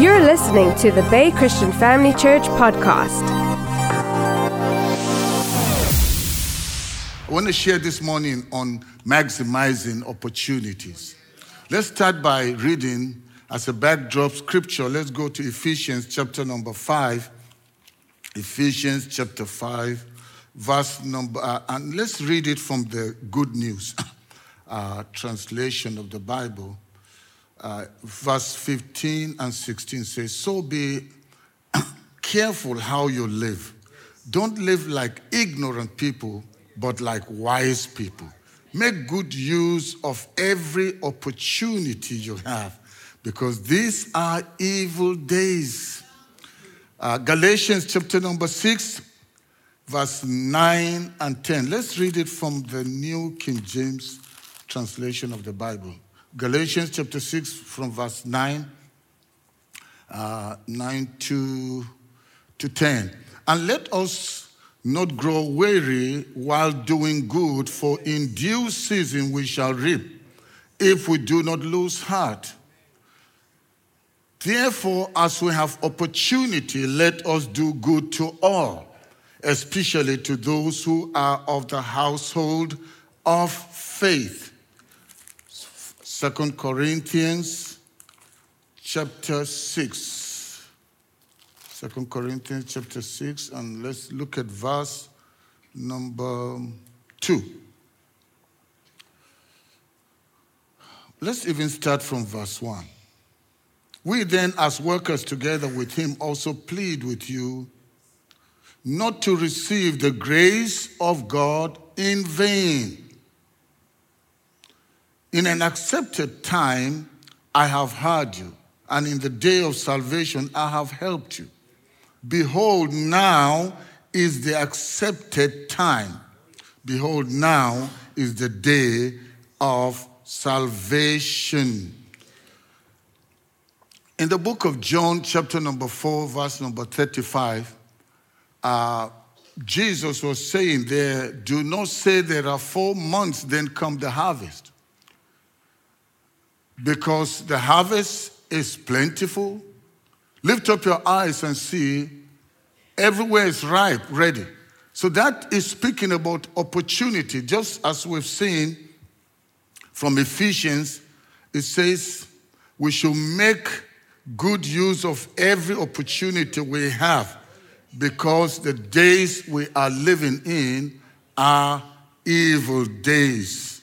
You're listening to the Bay Christian Family Church podcast. I want to share this morning on maximizing opportunities. Let's start by reading as a backdrop scripture. Let's go to Ephesians chapter number 5. Ephesians chapter 5, verse number, uh, and let's read it from the Good News uh, translation of the Bible. Uh, verse 15 and 16 says, So be careful how you live. Don't live like ignorant people, but like wise people. Make good use of every opportunity you have because these are evil days. Uh, Galatians chapter number 6, verse 9 and 10. Let's read it from the New King James translation of the Bible. Galatians chapter 6, from verse 9, uh, 9 to, to 10. And let us not grow weary while doing good, for in due season we shall reap, if we do not lose heart. Therefore, as we have opportunity, let us do good to all, especially to those who are of the household of faith. Second Corinthians chapter 6. Second Corinthians chapter 6, and let's look at verse number 2. Let's even start from verse 1. We then, as workers together with him, also plead with you not to receive the grace of God in vain. In an accepted time, I have heard you, and in the day of salvation, I have helped you. Behold, now is the accepted time. Behold, now is the day of salvation. In the book of John, chapter number 4, verse number 35, uh, Jesus was saying there, do not say there are four months, then come the harvest. Because the harvest is plentiful. Lift up your eyes and see, everywhere is ripe, ready. So that is speaking about opportunity, just as we've seen from Ephesians, it says we should make good use of every opportunity we have because the days we are living in are evil days.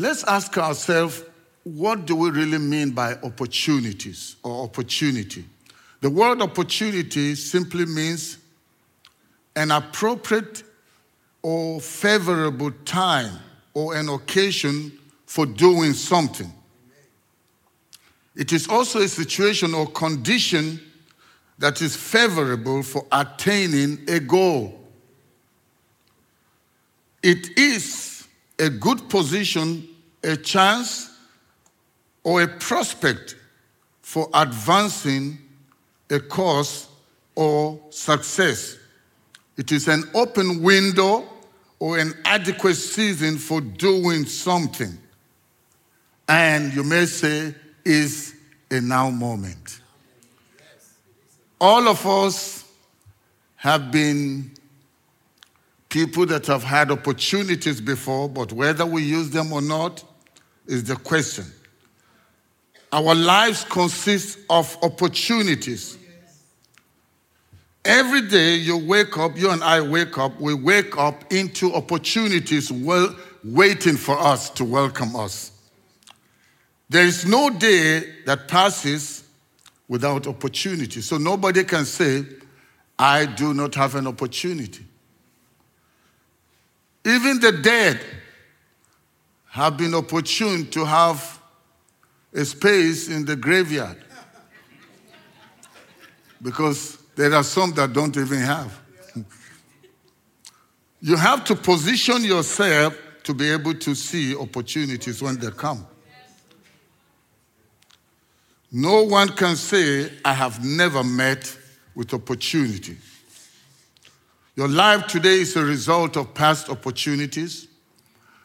Let's ask ourselves what do we really mean by opportunities or opportunity? The word opportunity simply means an appropriate or favorable time or an occasion for doing something. It is also a situation or condition that is favorable for attaining a goal. It is a good position, a chance, or a prospect for advancing a cause or success. It is an open window or an adequate season for doing something. And you may say, is a now moment. All of us have been people that have had opportunities before, but whether we use them or not is the question. Our lives consist of opportunities. Every day you wake up, you and I wake up, we wake up into opportunities well, waiting for us to welcome us. There is no day that passes without opportunity. So nobody can say, I do not have an opportunity. Even the dead have been opportune to have a space in the graveyard because there are some that don't even have. you have to position yourself to be able to see opportunities when they come. No one can say, I have never met with opportunity. Your life today is a result of past opportunities.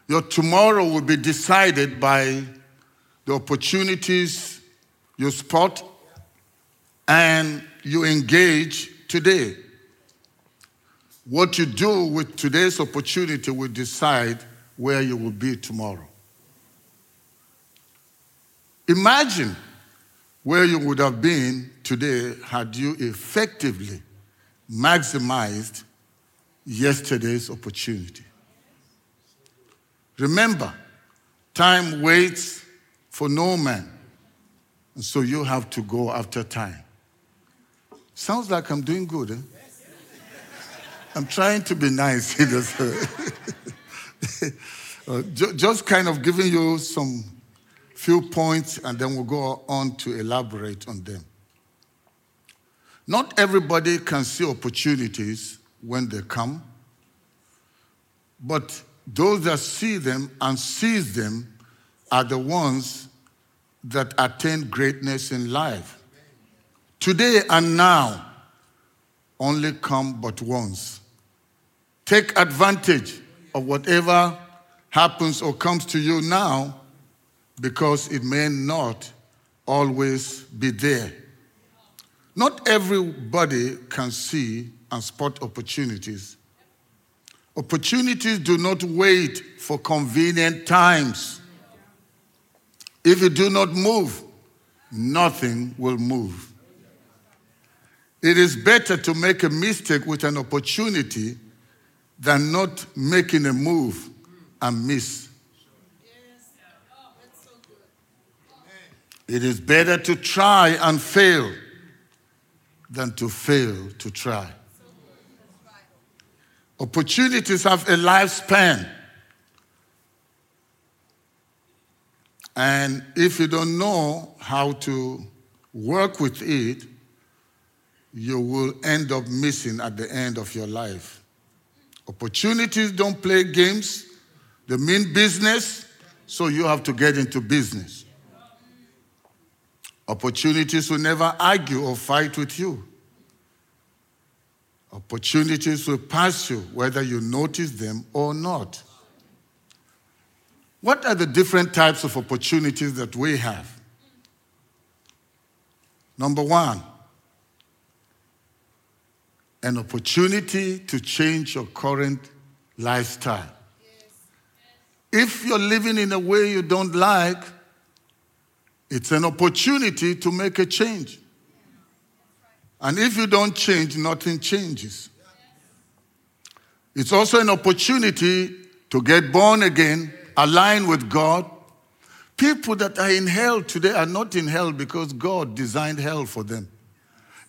Your tomorrow will be decided by the opportunities you spot, and you engage today. What you do with today's opportunity will decide where you will be tomorrow. Imagine where you would have been today had you effectively maximized yesterday's opportunity. Remember, time waits for no man, and so you have to go after time. Sounds like I'm doing good, eh? I'm trying to be nice. uh, just kind of giving you some few points and then we'll go on to elaborate on them. Not everybody can see opportunities when they come, but those that see them and seize them are the ones that attain greatness in life. Today and now only come but once. Take advantage of whatever happens or comes to you now because it may not always be there. Not everybody can see and spot opportunities. Opportunities do not wait for convenient times. If you do not move, nothing will move. It is better to make a mistake with an opportunity than not making a move and miss. It is better to try and fail than to fail to try. Opportunities have a lifespan. And if you don't know how to work with it, you will end up missing at the end of your life. Opportunities don't play games, they mean business, so you have to get into business. Opportunities will never argue or fight with you. Opportunities will pass you whether you notice them or not. What are the different types of opportunities that we have? Number one, an opportunity to change your current lifestyle. If you're living in a way you don't like, it's an opportunity to make a change. And if you don't change, nothing changes. It's also an opportunity to get born again, align with God. People that are in hell today are not in hell because God designed hell for them.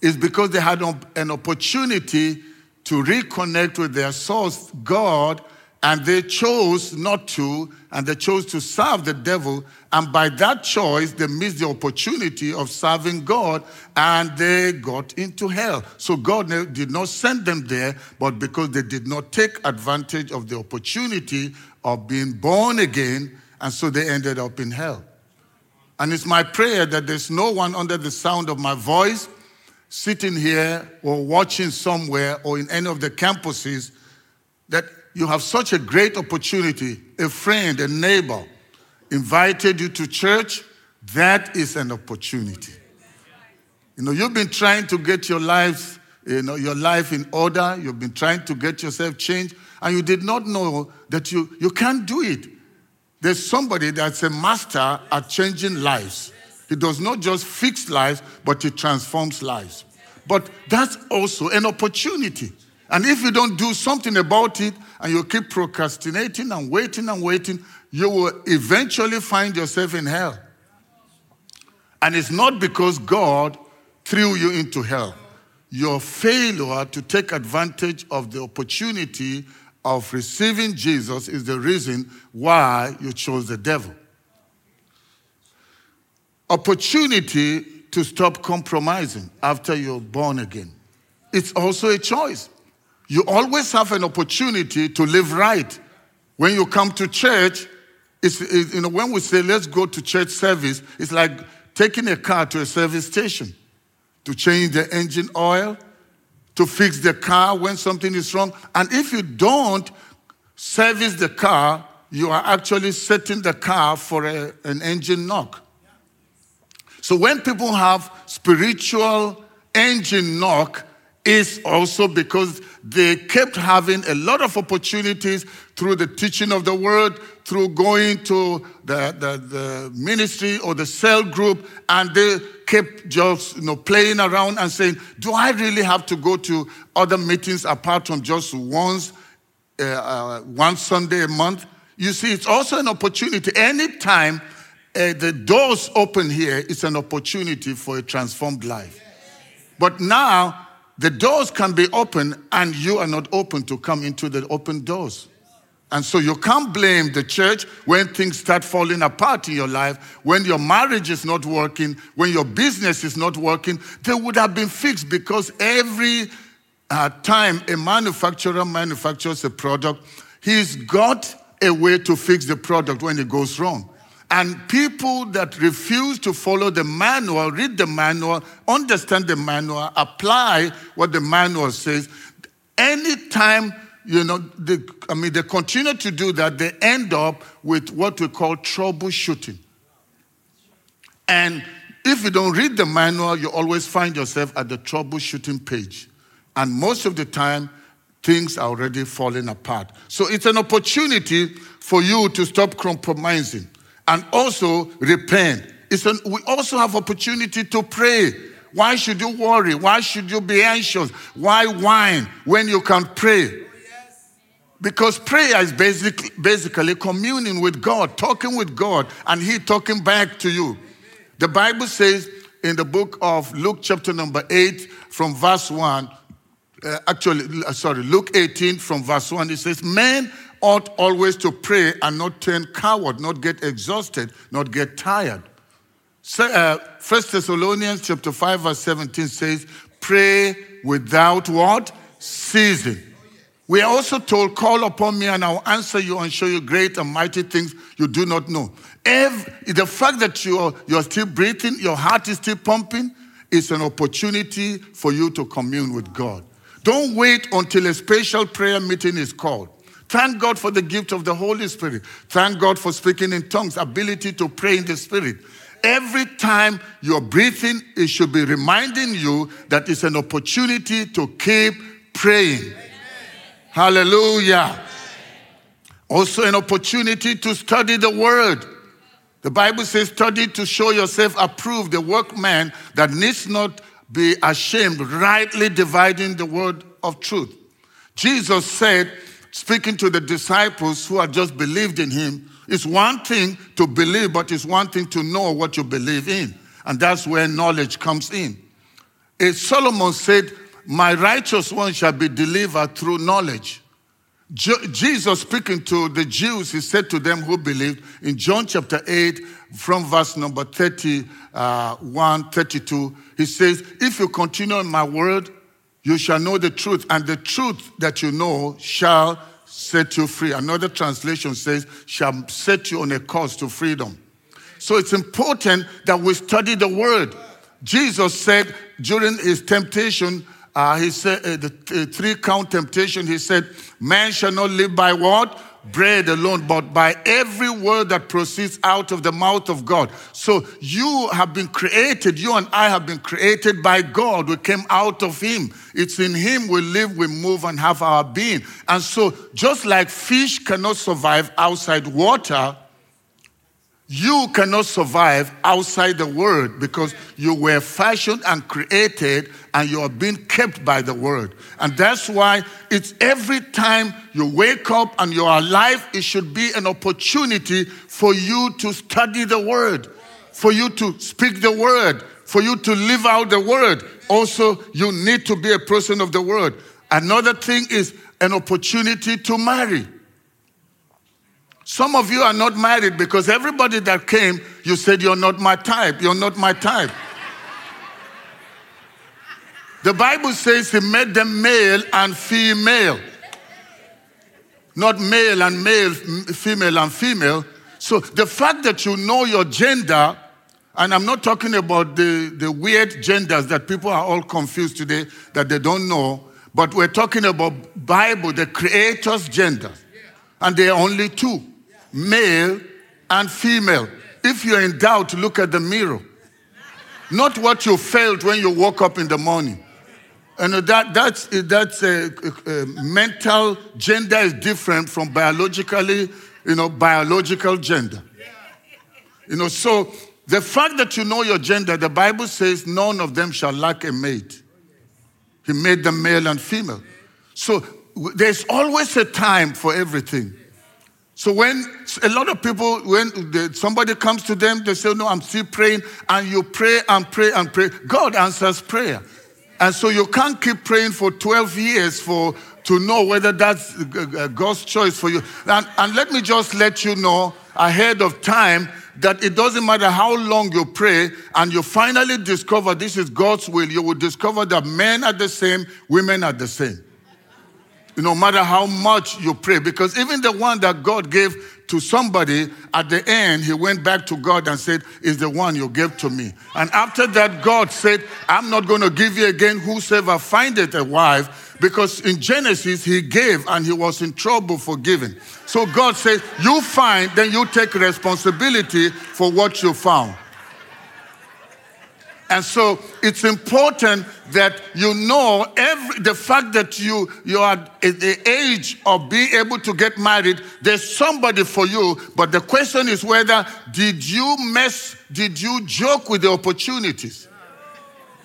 It's because they had an opportunity to reconnect with their source, God, and they chose not to, and they chose to serve the devil. And by that choice, they missed the opportunity of serving God and they got into hell. So God did not send them there, but because they did not take advantage of the opportunity of being born again, and so they ended up in hell. And it's my prayer that there's no one under the sound of my voice sitting here or watching somewhere or in any of the campuses that you have such a great opportunity, a friend, a neighbor invited you to church, that is an opportunity. You know, you've been trying to get your life, you know, your life in order, you've been trying to get yourself changed, and you did not know that you, you can't do it. There's somebody that's a master at changing lives. He does not just fix lives, but he transforms lives. But that's also an opportunity. And if you don't do something about it and you keep procrastinating and waiting and waiting, you will eventually find yourself in hell. And it's not because God threw you into hell. Your failure to take advantage of the opportunity of receiving Jesus is the reason why you chose the devil. Opportunity to stop compromising after you're born again. It's also a choice. You always have an opportunity to live right. When you come to church, it's, it, you know, when we say let's go to church service, it's like taking a car to a service station to change the engine oil, to fix the car when something is wrong. And if you don't service the car, you are actually setting the car for a, an engine knock. So when people have spiritual engine knock, is also because they kept having a lot of opportunities through the teaching of the word, through going to the, the, the, ministry or the cell group, and they kept just you know playing around and saying, "Do I really have to go to other meetings apart from just once, uh, uh, one Sunday a month?" You see, it's also an opportunity. Anytime uh, the doors open here, it's an opportunity for a transformed life. But now the doors can be open and you are not open to come into the open doors. And so you can't blame the church when things start falling apart in your life, when your marriage is not working, when your business is not working. They would have been fixed because every uh, time a manufacturer manufactures a product, he's got a way to fix the product when it goes wrong. And people that refuse to follow the manual, read the manual, understand the manual, apply what the manual says, anytime, you know, they, I mean, they continue to do that, they end up with what we call troubleshooting. And if you don't read the manual, you always find yourself at the troubleshooting page. And most of the time, things are already falling apart. So it's an opportunity for you to stop compromising and also repent. It's an, we also have opportunity to pray. Why should you worry? Why should you be anxious? Why whine when you can pray? Because prayer is basically, basically communing with God, talking with God, and He talking back to you. The Bible says in the book of Luke, chapter number 8, from verse 1, uh, actually, uh, sorry, Luke 18, from verse 1, it says, Men ought always to pray and not turn coward, not get exhausted, not get tired. So, uh, 1 Thessalonians chapter 5 verse 17 says, pray without what? Ceasing. We are also told, call upon me and I'll answer you and show you great and mighty things you do not know. Every, the fact that you're, you're still breathing, your heart is still pumping, is an opportunity for you to commune with God. Don't wait until a special prayer meeting is called. Thank God for the gift of the Holy Spirit. Thank God for speaking in tongues, ability to pray in the Spirit. Every time you're breathing, it should be reminding you that it's an opportunity to keep praying. Amen. Hallelujah. Amen. Also, an opportunity to study the Word. The Bible says, study to show yourself approved, the workman that needs not be ashamed, rightly dividing the word of truth. Jesus said, speaking to the disciples who had just believed in him, it's one thing to believe, but it's one thing to know what you believe in. And that's where knowledge comes in. Solomon said, My righteous one shall be delivered through knowledge. Jesus speaking to the Jews, he said to them who believed in John chapter 8, from verse number 31, uh, 32, he says, If you continue in my word, you shall know the truth, and the truth that you know shall set you free. Another translation says, shall set you on a course to freedom. So it's important that we study the word. Jesus said during his temptation, uh, he said, uh, the uh, three count temptation, he said, Man shall not live by what? Bread alone, but by every word that proceeds out of the mouth of God. So you have been created, you and I have been created by God. We came out of Him. It's in Him we live, we move, and have our being. And so, just like fish cannot survive outside water, you cannot survive outside the word because you were fashioned and created and you are being kept by the word. And that's why it's every time you wake up and you are alive, it should be an opportunity for you to study the word, for you to speak the word, for you to live out the word. Also, you need to be a person of the word. Another thing is an opportunity to marry. Some of you are not married because everybody that came, you said, You're not my type. You're not my type. the Bible says He made them male and female, not male and male, female and female. So the fact that you know your gender, and I'm not talking about the, the weird genders that people are all confused today that they don't know, but we're talking about Bible, the creator's gender. And there are only two male and female. If you're in doubt, look at the mirror. not what you felt when you woke up in the morning. And that, that's, that's a, a, a mental gender is different from biologically, you know, biological gender. You know, so the fact that you know your gender, the Bible says none of them shall lack a mate. He made them male and female. So there's always a time for everything. So when a lot of people, when somebody comes to them, they say, No, I'm still praying. And you pray and pray and pray. God answers prayer. And so you can't keep praying for 12 years for to know whether that's uh, uh, uh, God's choice for you. And, and let me just let you know ahead of time that it doesn't matter how long you pray and you finally discover this is God's will, you will discover that men are the same, women are the same no matter how much you pray. Because even the one that God gave to somebody, at the end, he went back to God and said, Is the one you gave to me. And after that, God said, I'm not going to give you again whosoever findeth a wife. Because in Genesis, he gave and he was in trouble for giving. So God said, You find, then you take responsibility for what you found. And so it's important that you know every, the fact that you, you are at the age of being able to get married, there's somebody for you. But the question is whether did you mess, did you joke with the opportunities?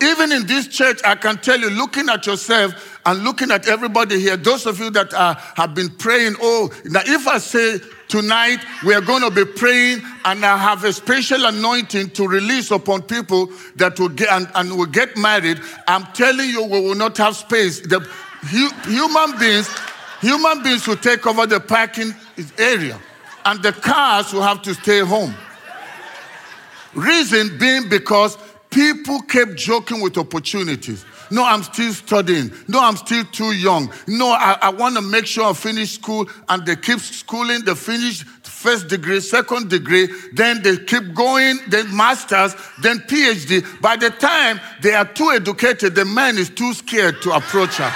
Even in this church, I can tell you, looking at yourself and looking at everybody here, those of you that are, have been praying, oh, now if I say Tonight, we are going to be praying, and I have a special anointing to release upon people that will get and, and will get married. I'm telling you, we will not have space. The hu- human beings, human beings will take over the parking area, and the cars will have to stay home. Reason being because people kept joking with opportunities. No, I'm still studying. No, I'm still too young. No, I, I want to make sure I finish school. And they keep schooling, they finish first degree, second degree, then they keep going, then masters, then PhD. By the time they are too educated, the man is too scared to approach her.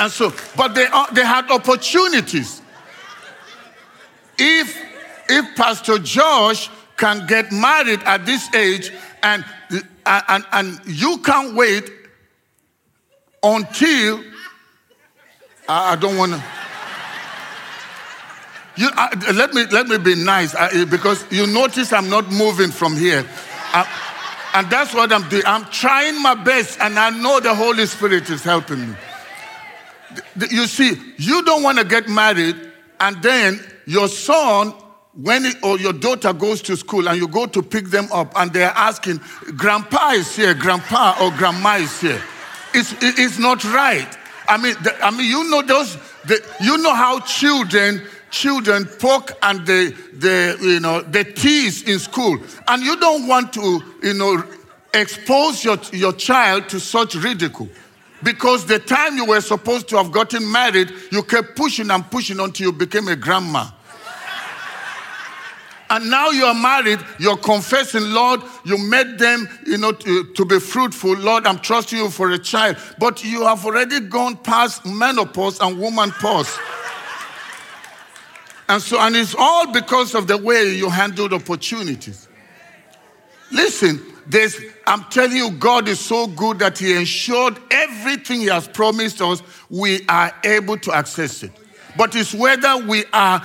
And so, but they, are, they had opportunities. If, if Pastor Josh can get married at this age and and, and you can't wait until I, I don't want to. You, let me let me be nice I, because you notice I'm not moving from here, I, and that's what I'm doing. I'm trying my best, and I know the Holy Spirit is helping me. You see, you don't want to get married, and then your son when it, or your daughter goes to school and you go to pick them up and they're asking, Grandpa is here, Grandpa or Grandma is here. It's, it's not right. I mean, the, I mean, you know those, the, you know how children, children poke and they, they, you know, they tease in school, and you don't want to, you know, expose your, your child to such ridicule. Because the time you were supposed to have gotten married, you kept pushing and pushing until you became a grandma. And now you are married, you're confessing, Lord, you made them, you know, to, to, be fruitful. Lord, I'm trusting you for a child. But you have already gone past menopause and woman pause. And so, and it's all because of the way you handled opportunities. Listen, there's, I'm telling you, God is so good that He ensured everything He has promised us, we are able to access it but it's whether we are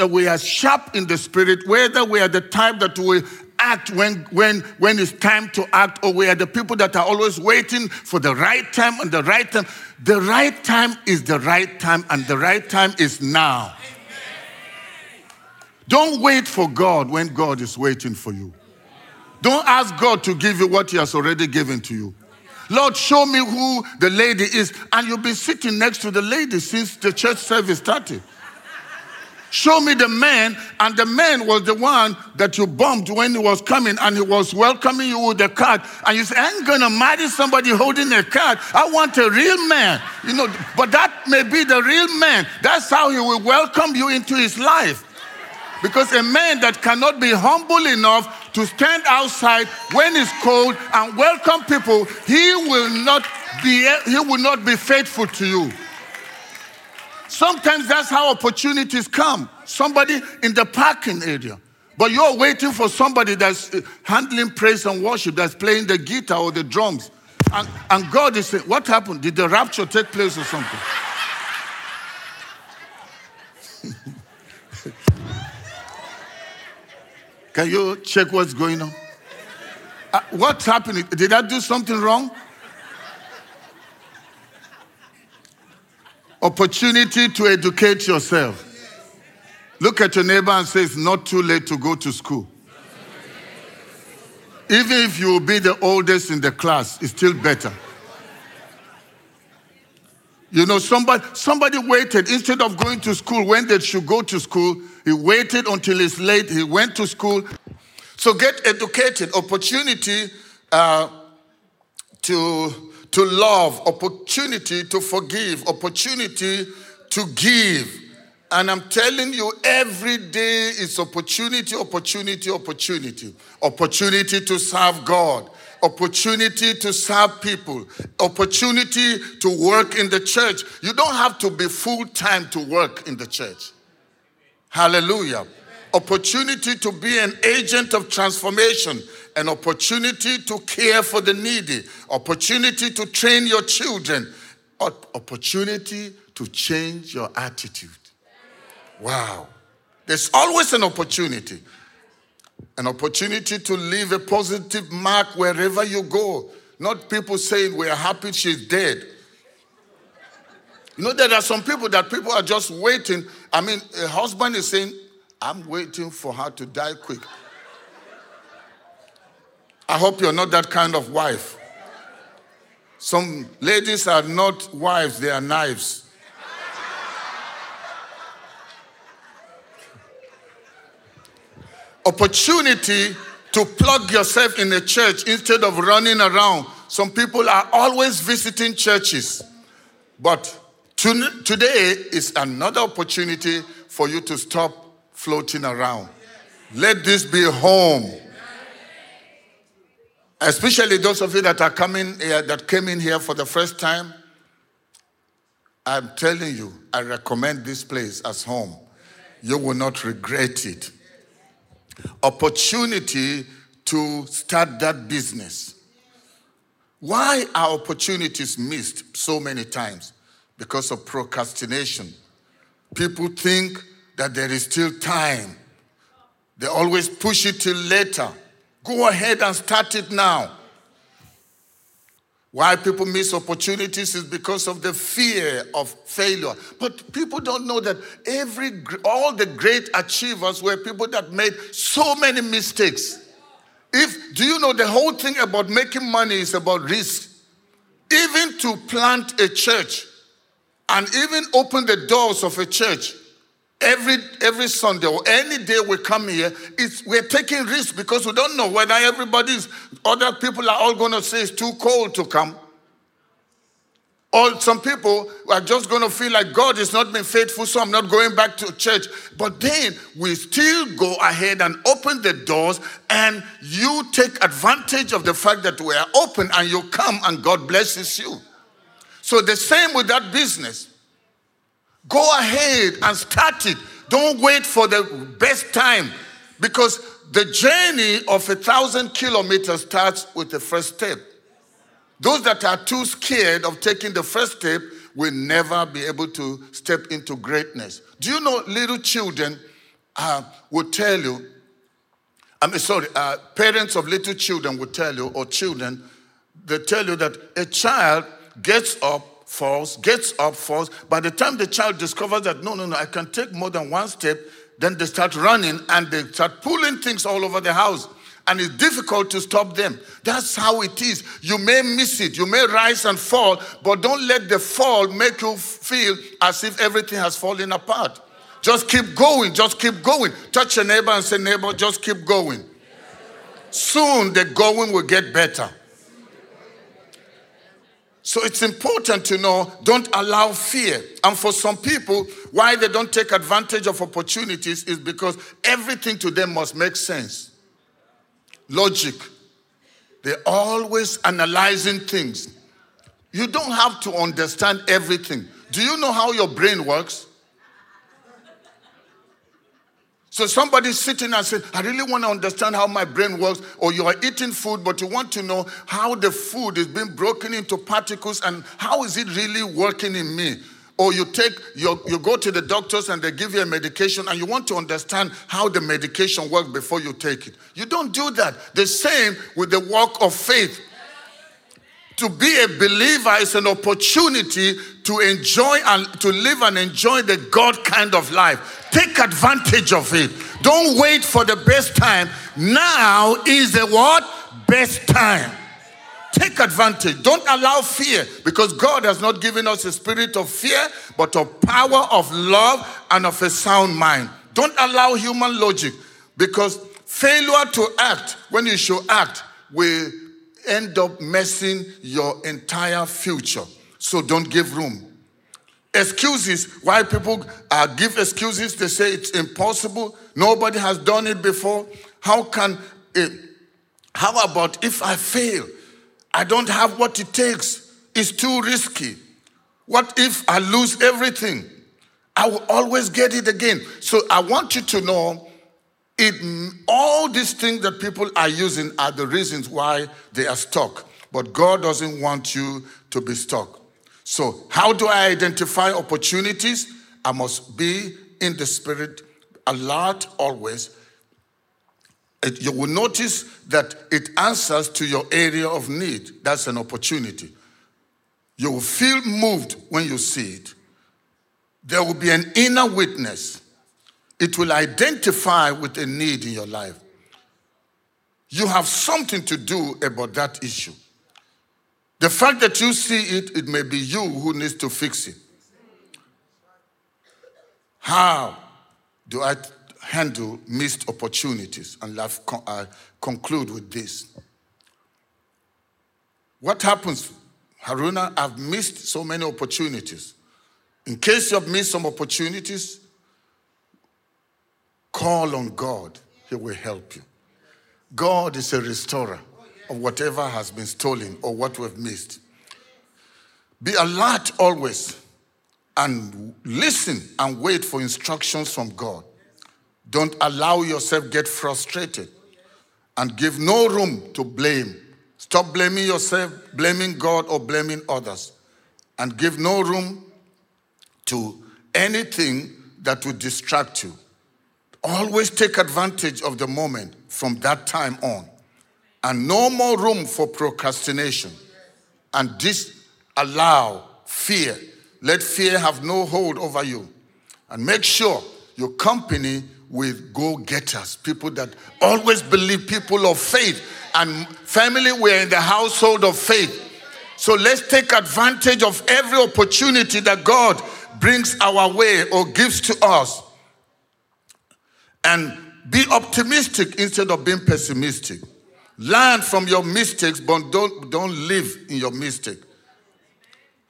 uh, we are sharp in the spirit, whether we are the type that we act when when when it's time to act, or we are the people that are always waiting for the right time and the right time. The right time is the right time, and the right time is now. Don't wait for God when God is waiting for you. Don't ask God to give you what He has already given to you. Lord, show me who the lady is. And you've been sitting next to the lady since the church service started. Show me the man, and the man was the one that you bumped when he was coming, and he was welcoming you with a card. And you say, I ain't gonna marry somebody holding a card. I want a real man. You know, but that may be the real man. That's how he will welcome you into his life. Because a man that cannot be humble enough to stand outside when it's cold and welcome people, he will not be, he will not be faithful to you. Sometimes that's how opportunities come. Somebody in the parking area. But you're waiting for somebody that's uh, handling praise and worship, that's playing the guitar or the drums. And, and God is saying, What happened? Did the rapture take place or something? Can you check what's going on? Uh, what's happening? Did I do something wrong? Opportunity to educate yourself. Look at your neighbor and say, It's not too late to go to school. Even if you will be the oldest in the class, it's still better. You know, somebody, somebody waited instead of going to school when they should go to school, he waited until it's late. He went to school. So get educated. Opportunity uh, to, to love, opportunity to forgive, opportunity to give. And I'm telling you, every day is opportunity, opportunity, opportunity. Opportunity to serve God, opportunity to serve people, opportunity to work in the church. You don't have to be full time to work in the church. Hallelujah. Opportunity to be an agent of transformation, an opportunity to care for the needy, opportunity to train your children, opportunity to change your attitude. Wow. There's always an opportunity. An opportunity to leave a positive mark wherever you go. Not people saying, We're happy she's dead. You know, there are some people that people are just waiting. I mean, a husband is saying, I'm waiting for her to die quick. I hope you're not that kind of wife. Some ladies are not wives, they are knives. Opportunity to plug yourself in a church instead of running around. Some people are always visiting churches. But to, today is another opportunity for you to stop floating around. Let this be home. Especially those of you that are coming here, that came in here for the first time. I'm telling you, I recommend this place as home. You will not regret it opportunity to start that business. Why are opportunities missed so many times? Because of procrastination. People think that there is still time. They always push it till later. Go ahead and start it now. Why people miss opportunities is because of the fear of failure. But people don't know that every all the great achievers were people that made so many mistakes. If do you know the whole thing about making money is about risk. Even to plant a church and even open the doors of a church every every Sunday or any day we come here, it's, we're taking risks because we don't know whether everybody's other people are all going to say it's too cold to come. Or some people are just going to feel like God is not been faithful, so I'm not going back to church. But then we still go ahead and open the doors, and you take advantage of the fact that we are open and you come and God blesses you. So the same with that business. Go ahead and start it. Don't wait for the best time because the journey of a thousand kilometers starts with the first step. Those that are too scared of taking the first step will never be able to step into greatness. Do you know little children uh, will tell you, I mean, sorry, uh, parents of little children will tell you, or children, they tell you that a child gets up falls, gets up, falls. By the time the child discovers that, no, no, no, I can take more than one step, then they start running and they start pulling things all over the house. And it's difficult to stop them. That's how it is. You may miss it, you may rise and fall, but don't let the fall make you feel as if everything has fallen apart. Just keep going, just keep going. Touch your neighbor and say, Neighbor, just keep going. Soon the going will get better. So it's important to know don't allow fear. And for some people, why they don't take advantage of opportunities is because everything to them must make sense. Logic. They're always analyzing things. You don't have to understand everything. Do you know how your brain works? So somebody's sitting and saying, I really want to understand how my brain works, or you are eating food, but you want to know how the food is being broken into particles and how is it really working in me. Or you take your, you go to the doctors and they give you a medication and you want to understand how the medication works before you take it. You don't do that. The same with the walk of faith. To be a believer is an opportunity to enjoy and to live and enjoy the God kind of life. Take advantage of it. Don't wait for the best time. Now is the what? Best time. Take advantage. Don't allow fear because God has not given us a spirit of fear, but of power, of love, and of a sound mind. Don't allow human logic because failure to act when you should act will end up messing your entire future. So don't give room. Excuses, why people uh, give excuses, they say it's impossible, nobody has done it before. How can it? How about if I fail? I don't have what it takes, it's too risky. What if I lose everything? I will always get it again. So I want you to know it, all these things that people are using are the reasons why they are stuck. But God doesn't want you to be stuck. So, how do I identify opportunities? I must be in the spirit, alert always. It, you will notice that it answers to your area of need. That's an opportunity. You will feel moved when you see it. There will be an inner witness it will identify with a need in your life. You have something to do about that issue. The fact that you see it, it may be you who needs to fix it. How do I handle missed opportunities? And I conclude with this. What happens, Haruna? I've missed so many opportunities. In case you've missed some opportunities, Call on God, He will help you. God is a restorer of whatever has been stolen or what we've missed. Be alert always and listen and wait for instructions from God. Don't allow yourself get frustrated and give no room to blame. Stop blaming yourself, blaming God or blaming others and give no room to anything that would distract you. Always take advantage of the moment from that time on. And no more room for procrastination. And disallow fear. Let fear have no hold over you. And make sure your company with go getters, people that always believe, people of faith. And family, we're in the household of faith. So let's take advantage of every opportunity that God brings our way or gives to us and be optimistic instead of being pessimistic. Learn from your mistakes, but don't, don't live in your mistake.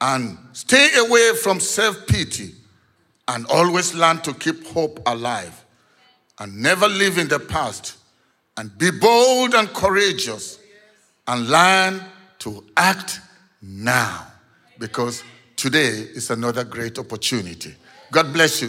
And stay away from self pity and always learn to keep hope alive and never live in the past and be bold and courageous and learn to act now because today is another great opportunity. God bless you.